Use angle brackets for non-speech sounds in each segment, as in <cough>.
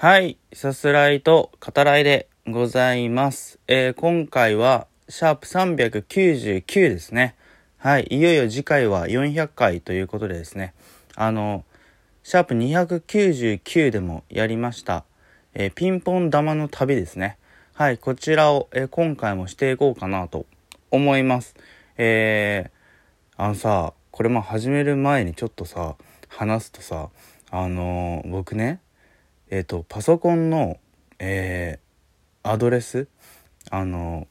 はい、さすらいと語らいでございます。えー今回は、シャープ399ですね。はい、いよいよ次回は400回ということでですね、あの、シャープ299でもやりました、えーピンポン玉の旅ですね。はい、こちらを、えー今回もしていこうかなと思います。えー、あのさ、これも始める前にちょっとさ、話すとさ、あの僕ね、えっ、と、パソコンの、えーアドレス、あの、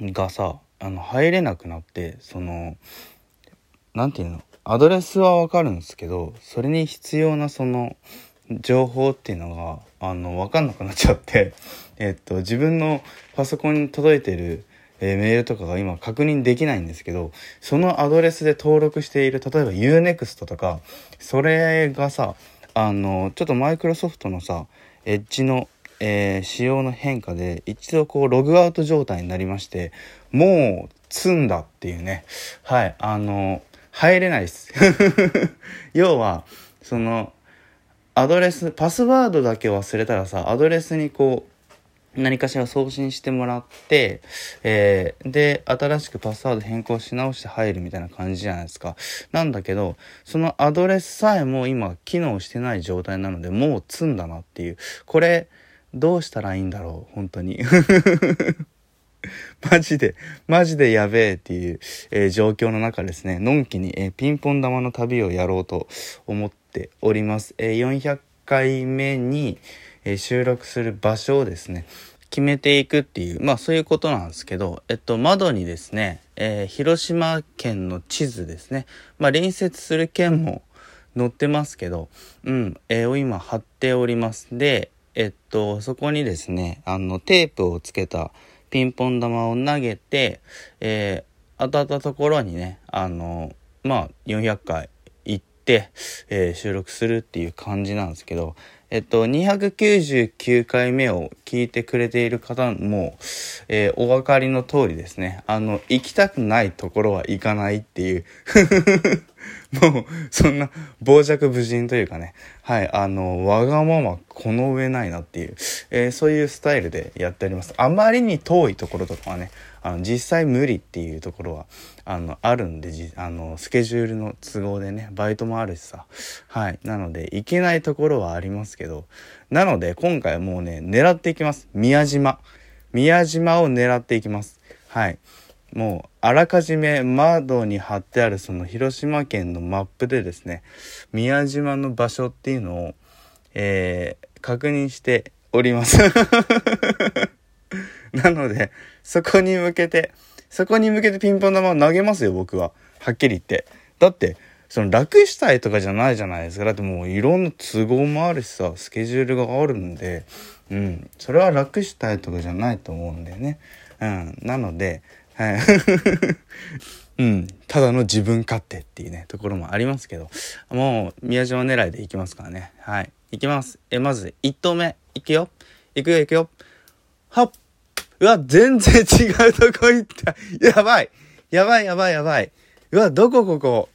がさ、あの、入れなくなって、その、なんていうの、アドレスはわかるんですけど、それに必要なその、情報っていうのが、あの、わかんなくなっちゃって、えっと、自分のパソコンに届いてる、えーメールとかが今確認できないんですけど、そのアドレスで登録している、例えば Unext とか、それがさ、あの、ちょっとマイクロソフトのさ、エッジの、えー仕様の変化で一度こうログアウト状態になりましてもう詰んだっていうね。はいあの入れないです。<laughs> 要はそのアドレスパスワードだけ忘れたらさアドレスにこう何かしら送信してもらって、えーで、新しくパスワード変更し直して入るみたいな感じじゃないですか。なんだけど、そのアドレスさえも今機能してない状態なので、もう積んだなっていう。これ、どうしたらいいんだろう本当に。<laughs> マジで、マジでやべえっていう、えー状況の中ですね、のんきに、えーピンポン玉の旅をやろうと思っております。え400回目に、え収録する場所をですね、決めていくっていう、まあそういうことなんですけど、えっと、窓にですね、えー広島県の地図ですね、まあ隣接する県も載ってますけど、うん、えーを今貼っております。で、えっと、そこにですね、あの、テープをつけたピンポン玉を投げて、えー当たったところにね、あの、まあ、400回行って、えー収録するっていう感じなんですけど、えっと、299回目を聞いてくれている方も、えーお分かりの通りですね、あの、行きたくないところは行かないっていう、<laughs> もう、そんな、傍若無人というかね、はい、あの、わがままこの上ないなっていう、えーそういうスタイルでやっております。あまりに遠いところとかはね、あの、実際無理っていうところは、あの、あるんで、あの、スケジュールの都合でね、バイトもあるしさ、はい、なので、行けないところはありますけど、なので、今回はもうね、狙っていきます。宮島。宮島を狙っていきます。はい。もうあらかじめ窓に貼ってあるその広島県のマップでですね宮島の場所っていうのを、えー確認しております <laughs> なのでそこに向けてそこに向けてピンポン玉を投げますよ僕ははっきり言ってだってその楽したいとかじゃないじゃないですかだってもういろんな都合もあるしさスケジュールがあるんでうんそれは楽したいとかじゃないと思うんだよねうんなのではい <laughs> うん、ただの自分勝手っていうね、ところもありますけど、もう、宮島狙いでいきますからね。はい。いきます。え、まず、1投目、いくよ。いくよ、いくよ。はっ。うわ、全然違うとこ行った。やばい。やばい、やばい、やばい。うわ、どこここ。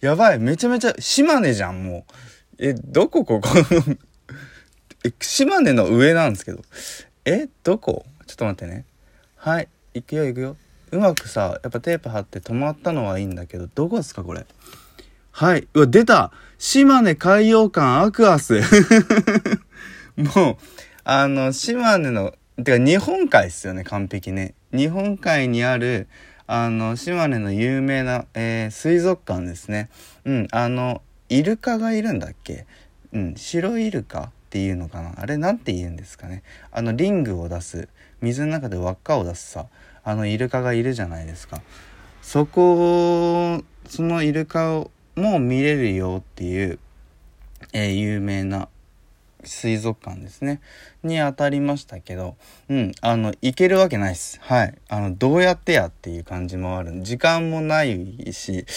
やばい。めちゃめちゃ、島根じゃん、もう。え、どこここ？<laughs> え、島根の上なんですけど。え、どこ？ちょっと待ってね。はい。行くよ、行くよ。うまくさ、やっぱテープ貼って止まったのはいいんだけど、どこですか、これ？はい。うわ、出た島根海洋館アクアス <laughs> もう、あの、島根の、てか日本海っすよね、完璧ね。日本海にある、あの、島根の有名な、えー水族館ですね。うん、あの、イルカがいるんだっけ？うん、白イルカっていうのかな？あれなんて言うんですかね？あのリングを出す水の中で輪っかを出すさあのイルカがいるじゃないですか。そこをそのイルカをも見れるよっていう、えー有名な水族館ですねに当たりましたけどうんあの行けるわけないっすはいあのどうやってやっていう感じもある時間もないし <laughs>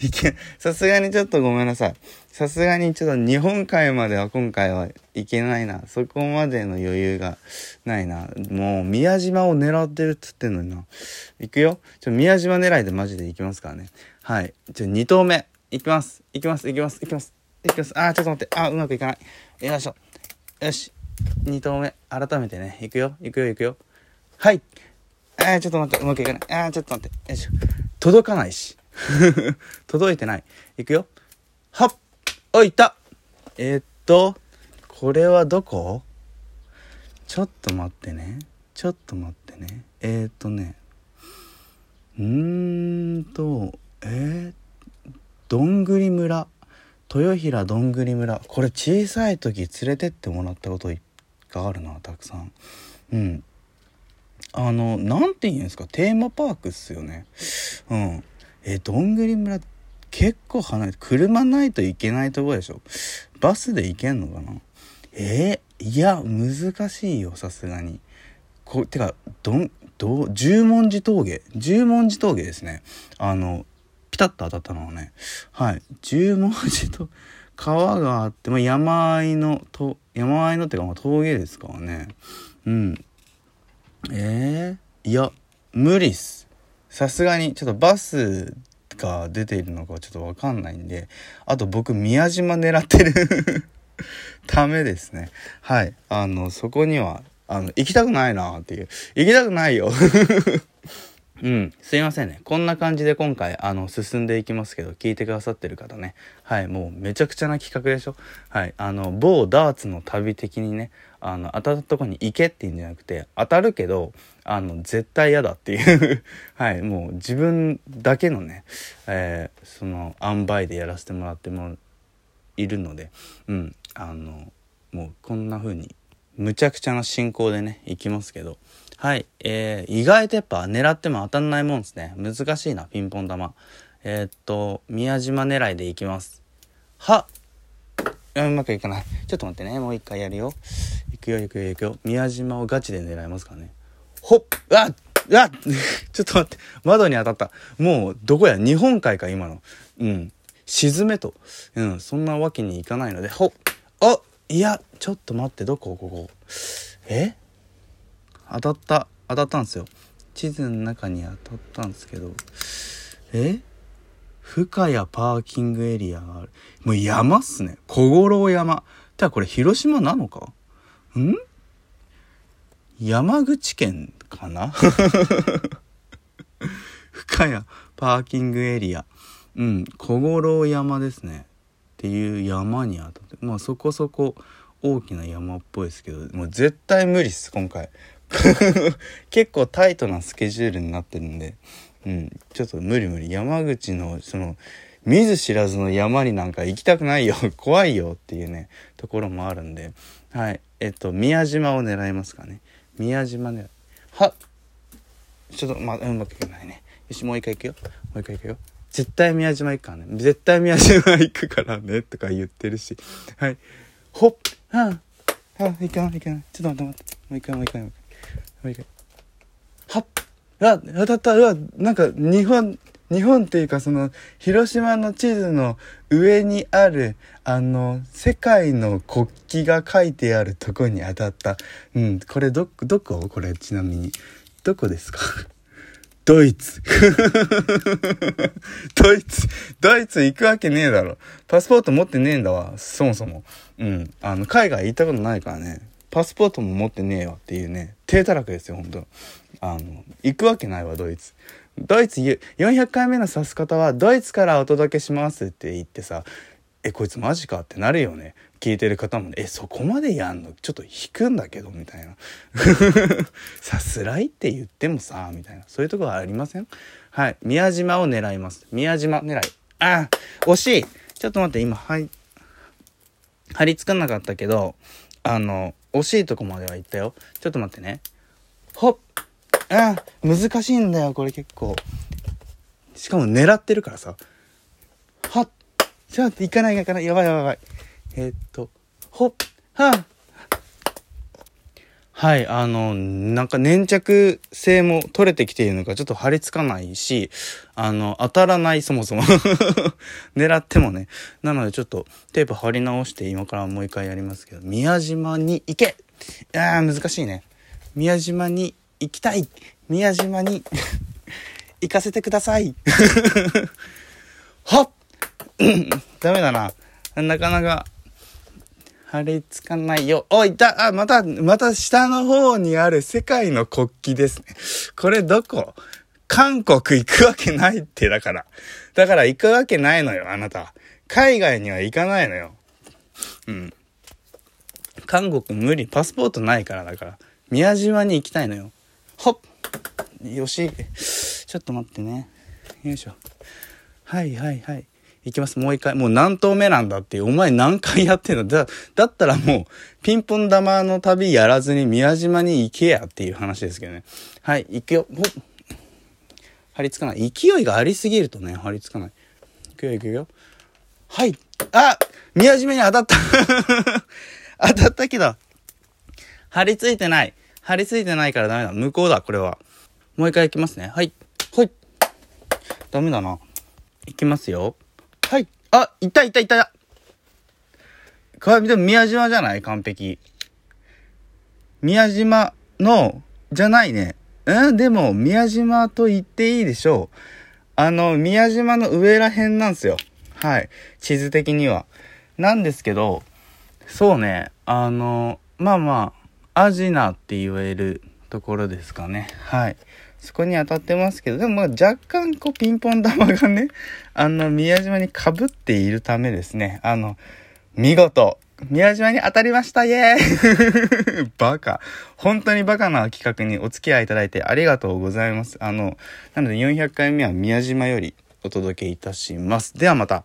いけ、さすがにちょっとごめんなさい。さすがにちょっと日本海までは今回はいけないな。そこまでの余裕がないな。もう宮島を狙ってるっつってんのにな。行くよ。ちょ、宮島狙いでマジで行きますからね。はい。じゃ、2投目。行きます。行きます。行きます。行きます。いきます。あー、ちょっと待って。あー、うまくいかない。よいしょ。よし。2投目。改めてね。いくよ。いくよ、いくよ。はい。あー、ちょっと待って。うまくいかない。あー、ちょっと待って。よいしょ。届かないし。<laughs> 届いてない。いくよ。はっ。おいた。えー、っと、これはどこ？ちょっと待ってね。ちょっと待ってね。えー、っとね。うーんと、えー、どんぐり村。豊平どんぐり村。これ小さい時連れてってもらったことがあるな、たくさん。うん。あの、なんて言うんですか、テーマパークっすよね。うん。えどんぐり村結構離れて、車ないといけないとこでしょ？バスで行けんのかな？えー、いや、難しいよ、さすがに。こ、てか、どん、ど、十文字峠。十文字峠ですね。あの、ピタッと当たったのはね。はい。十文字と、<laughs> 川があって、まあ、山あいの、と、山あいのっていうか、ま、峠ですからね。うん。えー、いや、無理っす。さすがに、ちょっとバスが出ているのかちょっとわかんないんで、あと僕、宮島狙ってる <laughs> ためですね。はい。あの、そこには、あの、行きたくないなっていう。行きたくないよ <laughs> うん。すいませんね。こんな感じで今回、あの、進んでいきますけど、聞いてくださってる方ね。はい。もうめちゃくちゃな企画でしょ？はい。あの、某ダーツの旅的にね、あの、当たったとこに行けって言うんじゃなくて、当たるけど、あの、絶対嫌だっていう <laughs> はい。もう自分だけのね、えー、その、塩梅でやらせてもらってもいるので、うん。あの、もうこんな風に、むちゃくちゃな進行でね、行きますけど、はい。えー、意外とやっぱ狙っても当たんないもんですね。難しいな、ピンポン玉。えー、っと、宮島狙いでいきます。はうまくいかない。ちょっと待ってね。もう一回やるよ。いくよ、いくよ、いくよ。宮島をガチで狙いますからね。ほっあっあちょっと待って。窓に当たった。もう、どこや？日本海か、今の。うん。沈めと。うん。そんなわけにいかないので、ほっあいや、ちょっと待って、どこ？ここ？え？当たった当たったんですよ。地図の中に当たったんですけど。え？深谷パーキングエリアがある。もう山っすね。小五郎山。てかこれ広島なのか？ん？山口県かな？<laughs> 深谷パーキングエリア。うん小五郎山ですね。っていう山に当たって。まあそこそこ大きな山っぽいですけどもう絶対無理っす今回。<laughs> 結構タイトなスケジュールになってるんで、うん、ちょっと無理無理。山口の、その、見ず知らずの山になんか行きたくないよ。<laughs> 怖いよっていうね、ところもあるんで、はい。えっと、宮島を狙いますかね。宮島狙い。はちょっと、まあ、うまくいかないね。よし、もう一回行くよ。もう一回行くよ。絶対宮島行くからね。絶対宮島行くからね。とか言ってるし。はい。ほっ、はん、はん、いかない、いかない。ちょっと待って待って。もう一回、もう一回、もう一回。はっあ、当たった。うわ、なんか日本、日本っていうかその、広島の地図の上にある、あの、世界の国旗が書いてあるとこに当たった。うん、これど、どこ？これちなみに。どこですか？<laughs> ドイツ。<laughs> ドイツ。ドイツ行くわけねえだろ。パスポート持ってねえんだわ。そもそも。うん。あの、海外行ったことないからね。パスポートも持ってねえわっていうね、低たらくですよ、本当あの、行くわけないわ、ドイツ。ドイツ、400回目の指す方は、ドイツからお届けしますって言ってさ、え、こいつマジかってなるよね。聞いてる方もね、え、そこまでやんの？ちょっと引くんだけど、みたいな。<laughs> さすらいって言ってもさ、みたいな。そういうとこはありません？はい。宮島を狙います。宮島狙い。あ、惜しいちょっと待って、今、はい。張り付かなかったけど、あの、惜しいとこまでは行ったよ。ちょっと待ってね。ほっあ難しいんだよ、これ結構。しかも狙ってるからさ。はっちょっと行かない行かない。やばいやばいやばい。えー、っと、ほっはっはい、あの、なんか粘着性も取れてきているのかちょっと張り付かないし、あの、当たらないそもそも <laughs> 狙ってもね。なのでちょっとテープ貼り直して今からもう一回やりますけど、宮島に行けいやー難しいね。宮島に行きたい宮島に <laughs> 行かせてください <laughs> はっ <coughs> ダメだな。なかなか、貼り付かないよ。おいた、あ、また、また下の方にある世界の国旗ですね。これどこ？韓国行くわけないって、だから。だから行くわけないのよ、あなた。海外には行かないのよ。うん。韓国無理。パスポートないからだから。宮島に行きたいのよ。ほっよし。ちょっと待ってね。よいしょ。はいはいはい。いきます。もう一回。もう何投目なんだっていう。お前何回やってんの？だ、だったらもう、ピンポン玉の旅やらずに宮島に行けやっていう話ですけどね。はい、行くよ。ほ張り付かない。勢いがありすぎるとね、張り付かない。行くよ行くよ。はい。あ宮島に当たった <laughs> 当たったけど、張り付いてない。張り付いてないからダメだ。向こうだ、これは。もう一回行きますね。はい。はい。ダメだな。行きますよ。はい。あ、いたいたいた。これ、でも宮島じゃない？完璧。宮島の、じゃないね。うん、でも、宮島と言っていいでしょう。あの、宮島の上ら辺なんですよ。はい。地図的には。なんですけど、そうね、あの、まあまあ、アジナって言えるところですかね。はい。そこに当たってますけど、でもまあ若干こうピンポン玉がね、<laughs> あの宮島に被っているためですね、あの、見事、宮島に当たりましたイエーイ <laughs> バカ。本当にバカな企画にお付き合いいただいてありがとうございます。あの、なので400回目は宮島よりお届けいたします。ではまた。